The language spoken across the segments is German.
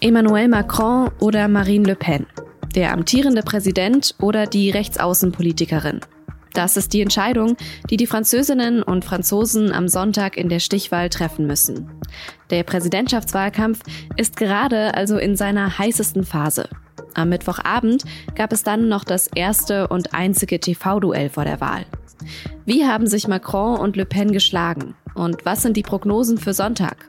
Emmanuel Macron oder Marine Le Pen? Der amtierende Präsident oder die Rechtsaußenpolitikerin? Das ist die Entscheidung, die die Französinnen und Franzosen am Sonntag in der Stichwahl treffen müssen. Der Präsidentschaftswahlkampf ist gerade also in seiner heißesten Phase. Am Mittwochabend gab es dann noch das erste und einzige TV-Duell vor der Wahl. Wie haben sich Macron und Le Pen geschlagen? Und was sind die Prognosen für Sonntag?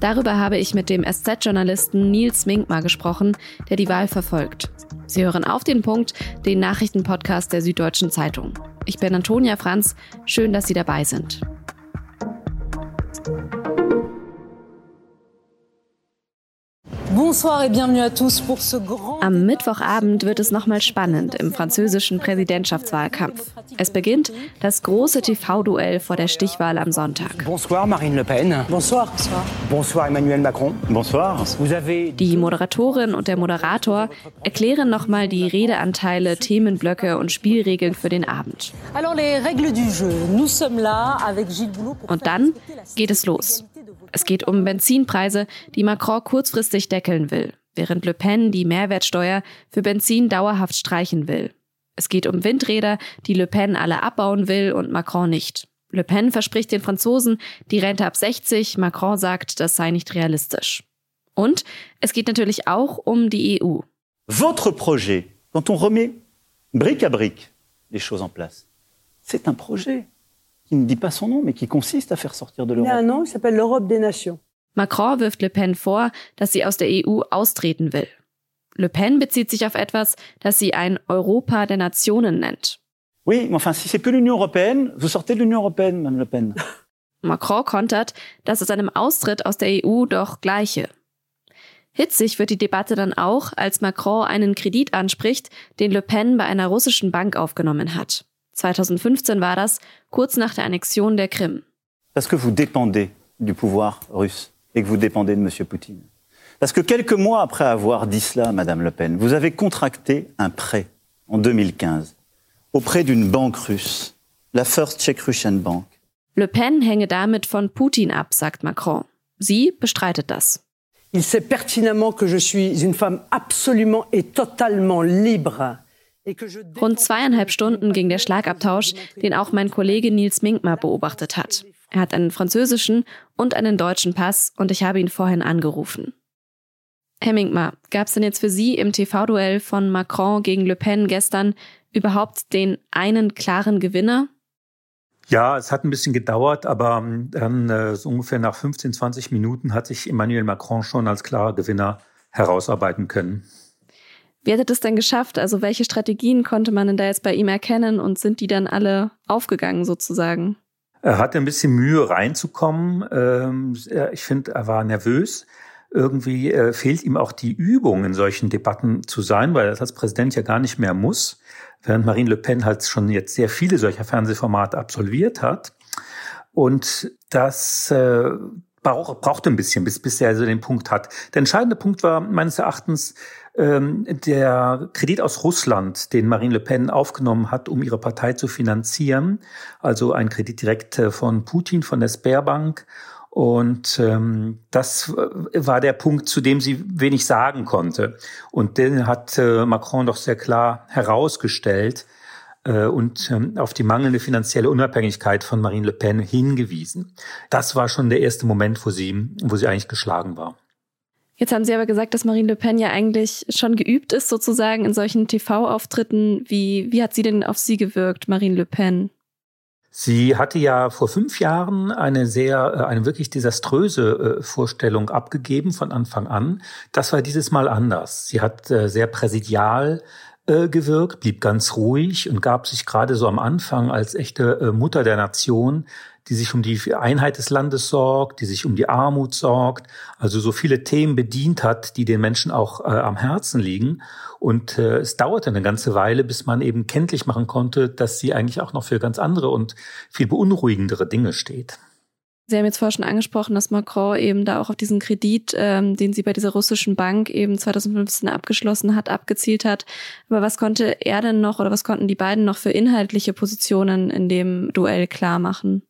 Darüber habe ich mit dem SZ-Journalisten Nils Minkmar gesprochen, der die Wahl verfolgt. Sie hören auf den Punkt, den Nachrichtenpodcast der Süddeutschen Zeitung. Ich bin Antonia Franz. Schön, dass Sie dabei sind. Am Mittwochabend wird es nochmal spannend im französischen Präsidentschaftswahlkampf. Es beginnt das große TV-Duell vor der Stichwahl am Sonntag. Bonsoir Marine Le Pen. Bonsoir. Bonsoir Emmanuel Macron. Bonsoir. Die Moderatorin und der Moderator erklären nochmal die Redeanteile, Themenblöcke und Spielregeln für den Abend. Und dann geht es los. Es geht um Benzinpreise, die Macron kurzfristig deckeln will, während Le Pen die Mehrwertsteuer für Benzin dauerhaft streichen will. Es geht um Windräder, die Le Pen alle abbauen will und Macron nicht. Le Pen verspricht den Franzosen die Rente ab 60, Macron sagt, das sei nicht realistisch. Und es geht natürlich auch um die EU. Votre projet, quand on remet brique à brique les choses en place, c'est un projet qui ne dit pas son nom, mais qui consiste à faire sortir de l'Europe. Il a un nom, il s'appelle l'Europe des Nations. Macron wirft Le Pen vor, dass sie aus der EU austreten will. Le Pen bezieht sich auf etwas, das sie ein Europa der Nationen nennt. Oui, mais enfin, si c'est plus l'Union européenne, vous sortez de l'Union européenne, Madame Le Pen. Macron kontert, dass es einem Austritt aus der EU doch gleiche. Hitzig wird die Debatte dann auch, als Macron einen Kredit anspricht, den Le Pen bei einer russischen Bank aufgenommen hat. 2015 war das, kurz nach der Annexion der Krim. Parce que vous dépendez du pouvoir russe et que vous dépendez de M. Poutine. Parce que quelques mois après avoir dit cela, Madame Le Pen, vous avez contracté un prêt en 2015 auprès d'une banque russe, la First Czech Russian Bank. Le Pen hänge damit von Putin ab, sagt Macron. Sie bestreitet das. Il sait pertinemment que je suis une femme absolument et totalement libre. Rund zweieinhalb Stunden ging der Schlagabtausch, den auch mein Kollege Nils Minkmar beobachtet hat. Er hat einen französischen und einen deutschen Pass und ich habe ihn vorhin angerufen. Herr Minkmar, gab es denn jetzt für Sie im TV-Duell von Macron gegen Le Pen gestern überhaupt den einen klaren Gewinner? Ja, es hat ein bisschen gedauert, aber ähm, dann äh, so ungefähr nach 15, 20 Minuten hat sich Emmanuel Macron schon als klarer Gewinner herausarbeiten können. Wie hat er das denn geschafft? Also welche Strategien konnte man denn da jetzt bei ihm erkennen und sind die dann alle aufgegangen sozusagen? Er hatte ein bisschen Mühe reinzukommen. Ähm, ich finde, er war nervös. Irgendwie äh, fehlt ihm auch die Übung, in solchen Debatten zu sein, weil er das als Präsident ja gar nicht mehr muss, während Marine Le Pen halt schon jetzt sehr viele solcher Fernsehformate absolviert hat. Und das äh, braucht, braucht ein bisschen, bis, bis er also den Punkt hat. Der entscheidende Punkt war meines Erachtens, ähm, der Kredit aus Russland, den Marine Le Pen aufgenommen hat, um ihre Partei zu finanzieren, also ein Kredit direkt äh, von Putin, von der Sperrbank. Und ähm, das war der Punkt, zu dem sie wenig sagen konnte. Und den hat äh, Macron doch sehr klar herausgestellt äh, und ähm, auf die mangelnde finanzielle Unabhängigkeit von Marine Le Pen hingewiesen. Das war schon der erste Moment, wo sie, wo sie eigentlich geschlagen war. Jetzt haben Sie aber gesagt, dass Marine Le Pen ja eigentlich schon geübt ist, sozusagen in solchen TV-Auftritten. Wie, wie hat sie denn auf Sie gewirkt, Marine Le Pen? Sie hatte ja vor fünf Jahren eine sehr, äh, eine wirklich desaströse äh, Vorstellung abgegeben von Anfang an. Das war dieses Mal anders. Sie hat äh, sehr präsidial gewirkt, blieb ganz ruhig und gab sich gerade so am Anfang als echte Mutter der Nation die sich um die Einheit des Landes sorgt, die sich um die Armut sorgt, also so viele Themen bedient hat, die den Menschen auch äh, am Herzen liegen. Und äh, es dauerte eine ganze Weile, bis man eben kenntlich machen konnte, dass sie eigentlich auch noch für ganz andere und viel beunruhigendere Dinge steht. Sie haben jetzt vorher schon angesprochen, dass Macron eben da auch auf diesen Kredit, ähm, den sie bei dieser russischen Bank eben 2015 abgeschlossen hat, abgezielt hat. Aber was konnte er denn noch oder was konnten die beiden noch für inhaltliche Positionen in dem Duell klar machen?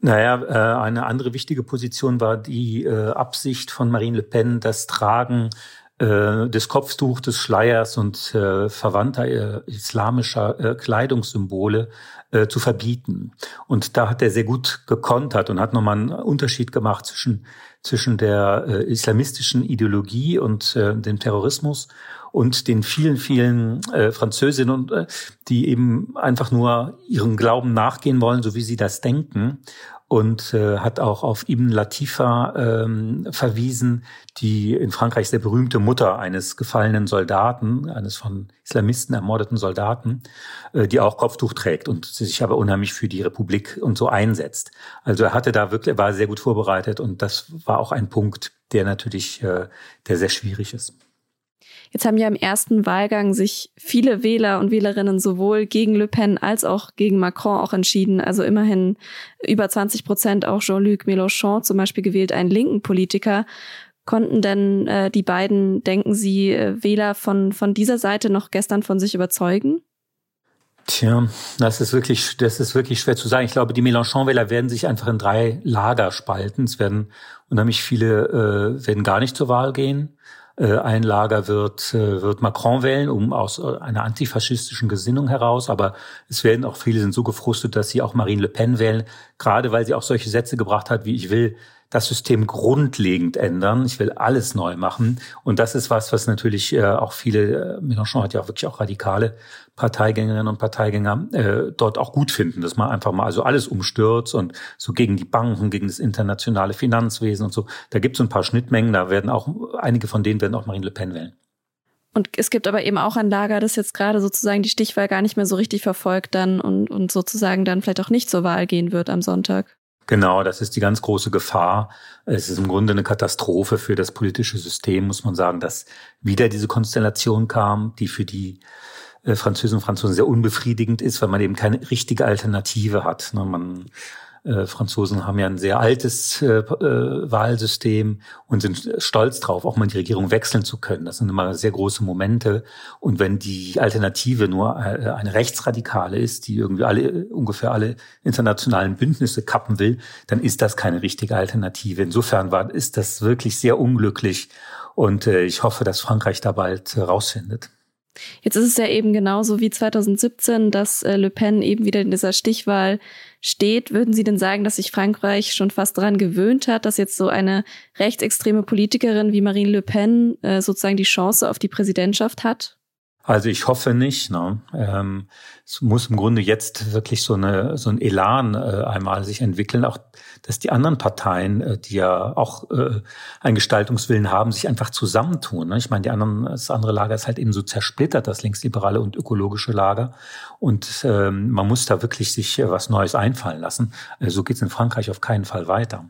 Naja, äh, eine andere wichtige Position war die äh, Absicht von Marine Le Pen, das Tragen äh, des Kopftuch, des Schleiers und äh, verwandter äh, islamischer äh, Kleidungssymbole äh, zu verbieten. Und da hat er sehr gut gekontert und hat nochmal einen Unterschied gemacht zwischen, zwischen der äh, islamistischen Ideologie und äh, dem Terrorismus und den vielen, vielen äh, Französinnen, und, äh, die eben einfach nur ihrem Glauben nachgehen wollen, so wie sie das denken und äh, hat auch auf Ibn Latifa ähm, verwiesen, die in Frankreich sehr berühmte Mutter eines gefallenen Soldaten, eines von Islamisten ermordeten Soldaten, äh, die auch Kopftuch trägt und sich aber unheimlich für die Republik und so einsetzt. Also er hatte da wirklich, war sehr gut vorbereitet und das war auch ein Punkt, der natürlich, äh, der sehr schwierig ist. Jetzt haben ja im ersten Wahlgang sich viele Wähler und Wählerinnen sowohl gegen Le Pen als auch gegen Macron auch entschieden. Also immerhin über 20 Prozent auch Jean-Luc Mélenchon zum Beispiel gewählt, einen linken Politiker. Konnten denn äh, die beiden, denken Sie, äh, Wähler von, von dieser Seite noch gestern von sich überzeugen? Tja, das ist wirklich, das ist wirklich schwer zu sagen. Ich glaube, die Mélenchon-Wähler werden sich einfach in drei Lager spalten. Es werden unheimlich viele äh, werden gar nicht zur Wahl gehen. Äh, ein Lager wird, äh, wird Macron wählen, um aus äh, einer antifaschistischen Gesinnung heraus. Aber es werden auch viele sind so gefrustet, dass sie auch Marine Le Pen wählen, gerade weil sie auch solche Sätze gebracht hat, wie ich will das System grundlegend ändern. Ich will alles neu machen. Und das ist was, was natürlich äh, auch viele, äh, Mélenchon hat ja auch wirklich auch radikale Parteigängerinnen und Parteigänger äh, dort auch gut finden, dass man einfach mal also alles umstürzt und so gegen die Banken, gegen das internationale Finanzwesen und so. Da gibt es ein paar Schnittmengen, da werden auch, einige von denen werden auch Marine Le Pen wählen. Und es gibt aber eben auch ein Lager, das jetzt gerade sozusagen die Stichwahl gar nicht mehr so richtig verfolgt dann und, und sozusagen dann vielleicht auch nicht zur Wahl gehen wird am Sonntag. Genau, das ist die ganz große Gefahr. Es ist im Grunde eine Katastrophe für das politische System, muss man sagen, dass wieder diese Konstellation kam, die für die äh, Französinnen und Franzosen sehr unbefriedigend ist, weil man eben keine richtige Alternative hat. Ne? Man äh, Franzosen haben ja ein sehr altes äh, äh, Wahlsystem und sind stolz drauf, auch mal die Regierung wechseln zu können. Das sind immer sehr große Momente. Und wenn die Alternative nur äh, eine rechtsradikale ist, die irgendwie alle ungefähr alle internationalen Bündnisse kappen will, dann ist das keine richtige Alternative. Insofern war ist das wirklich sehr unglücklich. Und äh, ich hoffe, dass Frankreich da bald rausfindet. Jetzt ist es ja eben genauso wie 2017, dass äh, Le Pen eben wieder in dieser Stichwahl steht. Würden Sie denn sagen, dass sich Frankreich schon fast daran gewöhnt hat, dass jetzt so eine rechtsextreme Politikerin wie Marine Le Pen äh, sozusagen die Chance auf die Präsidentschaft hat? Also ich hoffe nicht. Ne? Ähm, es muss im Grunde jetzt wirklich so, eine, so ein Elan äh, einmal sich entwickeln, auch dass die anderen Parteien, äh, die ja auch äh, einen Gestaltungswillen haben, sich einfach zusammentun. Ne? Ich meine, die anderen, das andere Lager ist halt eben so zersplittert, das linksliberale und ökologische Lager. Und ähm, man muss da wirklich sich äh, was Neues einfallen lassen. Äh, so geht's in Frankreich auf keinen Fall weiter.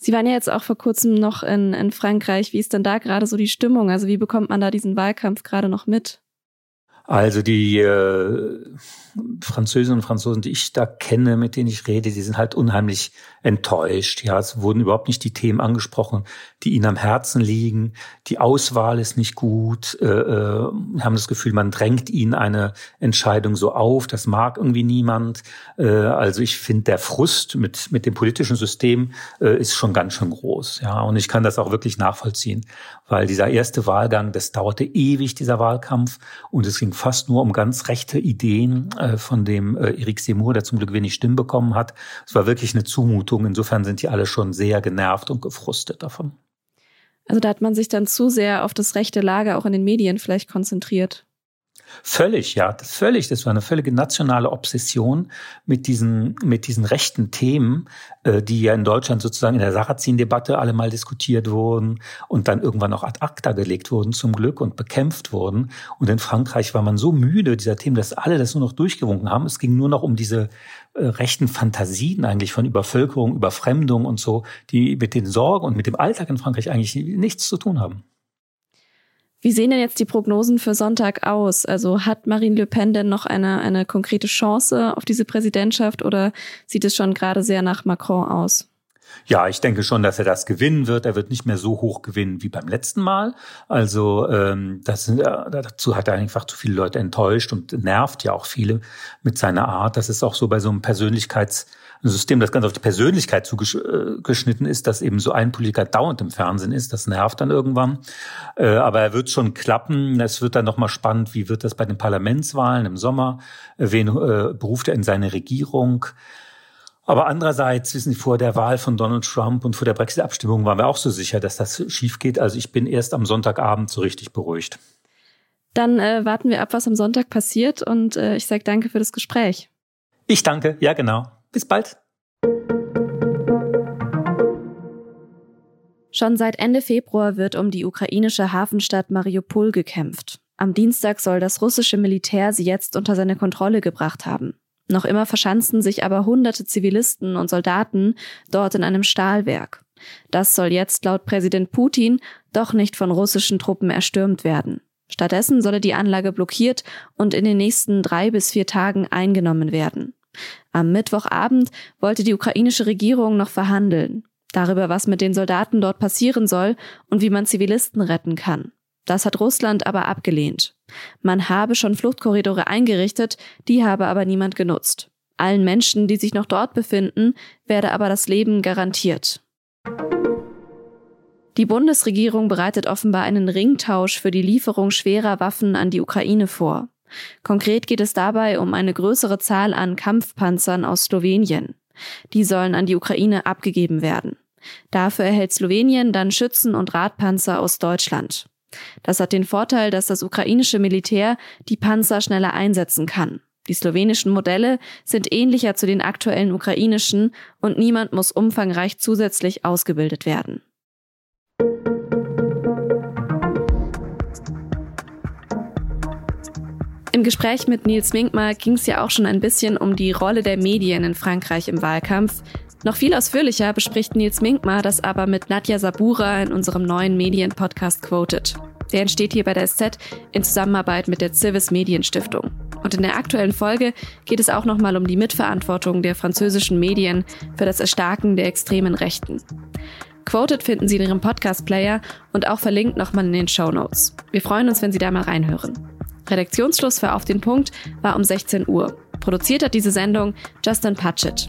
Sie waren ja jetzt auch vor kurzem noch in, in Frankreich. Wie ist denn da gerade so die Stimmung? Also wie bekommt man da diesen Wahlkampf gerade noch mit? Also die äh, Französinnen und Franzosen, die ich da kenne, mit denen ich rede, die sind halt unheimlich enttäuscht. Ja, es wurden überhaupt nicht die Themen angesprochen, die ihnen am Herzen liegen. Die Auswahl ist nicht gut. Äh, äh, haben das Gefühl, man drängt ihnen eine Entscheidung so auf. Das mag irgendwie niemand. Äh, also ich finde, der Frust mit mit dem politischen System äh, ist schon ganz schön groß. Ja, und ich kann das auch wirklich nachvollziehen, weil dieser erste Wahlgang, das dauerte ewig, dieser Wahlkampf, und es ging fast nur um ganz rechte Ideen äh, von dem äh, Eric Seymour, der zum Glück wenig Stimmen bekommen hat. Es war wirklich eine Zumutung. Insofern sind die alle schon sehr genervt und gefrustet davon. Also da hat man sich dann zu sehr auf das rechte Lager auch in den Medien vielleicht konzentriert. Völlig, ja, völlig. Das war eine völlige nationale Obsession mit diesen, mit diesen rechten Themen, äh, die ja in Deutschland sozusagen in der Sarrazin-Debatte alle mal diskutiert wurden und dann irgendwann auch ad acta gelegt wurden zum Glück und bekämpft wurden. Und in Frankreich war man so müde dieser Themen, dass alle das nur noch durchgewunken haben. Es ging nur noch um diese äh, rechten Fantasien eigentlich von Übervölkerung, Überfremdung und so, die mit den Sorgen und mit dem Alltag in Frankreich eigentlich nichts zu tun haben. Wie sehen denn jetzt die Prognosen für Sonntag aus? Also hat Marine Le Pen denn noch eine, eine konkrete Chance auf diese Präsidentschaft oder sieht es schon gerade sehr nach Macron aus? Ja, ich denke schon, dass er das gewinnen wird. Er wird nicht mehr so hoch gewinnen wie beim letzten Mal. Also ähm, das, äh, dazu hat er einfach zu viele Leute enttäuscht und nervt ja auch viele mit seiner Art. Das ist auch so bei so einem Persönlichkeitssystem, das ganz auf die Persönlichkeit zugeschnitten ist, dass eben so ein Politiker dauernd im Fernsehen ist. Das nervt dann irgendwann. Äh, aber er wird schon klappen. Es wird dann nochmal spannend, wie wird das bei den Parlamentswahlen im Sommer? Wen äh, beruft er in seine Regierung? Aber andererseits wissen Sie, vor der Wahl von Donald Trump und vor der Brexit-Abstimmung waren wir auch so sicher, dass das schief geht. Also ich bin erst am Sonntagabend so richtig beruhigt. Dann äh, warten wir ab, was am Sonntag passiert und äh, ich sage danke für das Gespräch. Ich danke, ja genau. Bis bald. Schon seit Ende Februar wird um die ukrainische Hafenstadt Mariupol gekämpft. Am Dienstag soll das russische Militär sie jetzt unter seine Kontrolle gebracht haben. Noch immer verschanzen sich aber hunderte Zivilisten und Soldaten dort in einem Stahlwerk. Das soll jetzt laut Präsident Putin doch nicht von russischen Truppen erstürmt werden. Stattdessen solle die Anlage blockiert und in den nächsten drei bis vier Tagen eingenommen werden. Am Mittwochabend wollte die ukrainische Regierung noch verhandeln. Darüber, was mit den Soldaten dort passieren soll und wie man Zivilisten retten kann. Das hat Russland aber abgelehnt. Man habe schon Fluchtkorridore eingerichtet, die habe aber niemand genutzt. Allen Menschen, die sich noch dort befinden, werde aber das Leben garantiert. Die Bundesregierung bereitet offenbar einen Ringtausch für die Lieferung schwerer Waffen an die Ukraine vor. Konkret geht es dabei um eine größere Zahl an Kampfpanzern aus Slowenien. Die sollen an die Ukraine abgegeben werden. Dafür erhält Slowenien dann Schützen und Radpanzer aus Deutschland. Das hat den Vorteil, dass das ukrainische Militär die Panzer schneller einsetzen kann. Die slowenischen Modelle sind ähnlicher zu den aktuellen ukrainischen und niemand muss umfangreich zusätzlich ausgebildet werden. Im Gespräch mit Nils Minkmar ging es ja auch schon ein bisschen um die Rolle der Medien in Frankreich im Wahlkampf. Noch viel ausführlicher bespricht Nils Minkmar das aber mit Nadja Sabura in unserem neuen Medienpodcast Quoted. Der entsteht hier bei der SZ in Zusammenarbeit mit der Civis Medienstiftung. Und in der aktuellen Folge geht es auch nochmal um die Mitverantwortung der französischen Medien für das Erstarken der extremen Rechten. Quoted finden Sie in Ihrem Podcast-Player und auch verlinkt nochmal in den Show Notes. Wir freuen uns, wenn Sie da mal reinhören. Redaktionsschluss für Auf den Punkt war um 16 Uhr. Produziert hat diese Sendung Justin Patchett.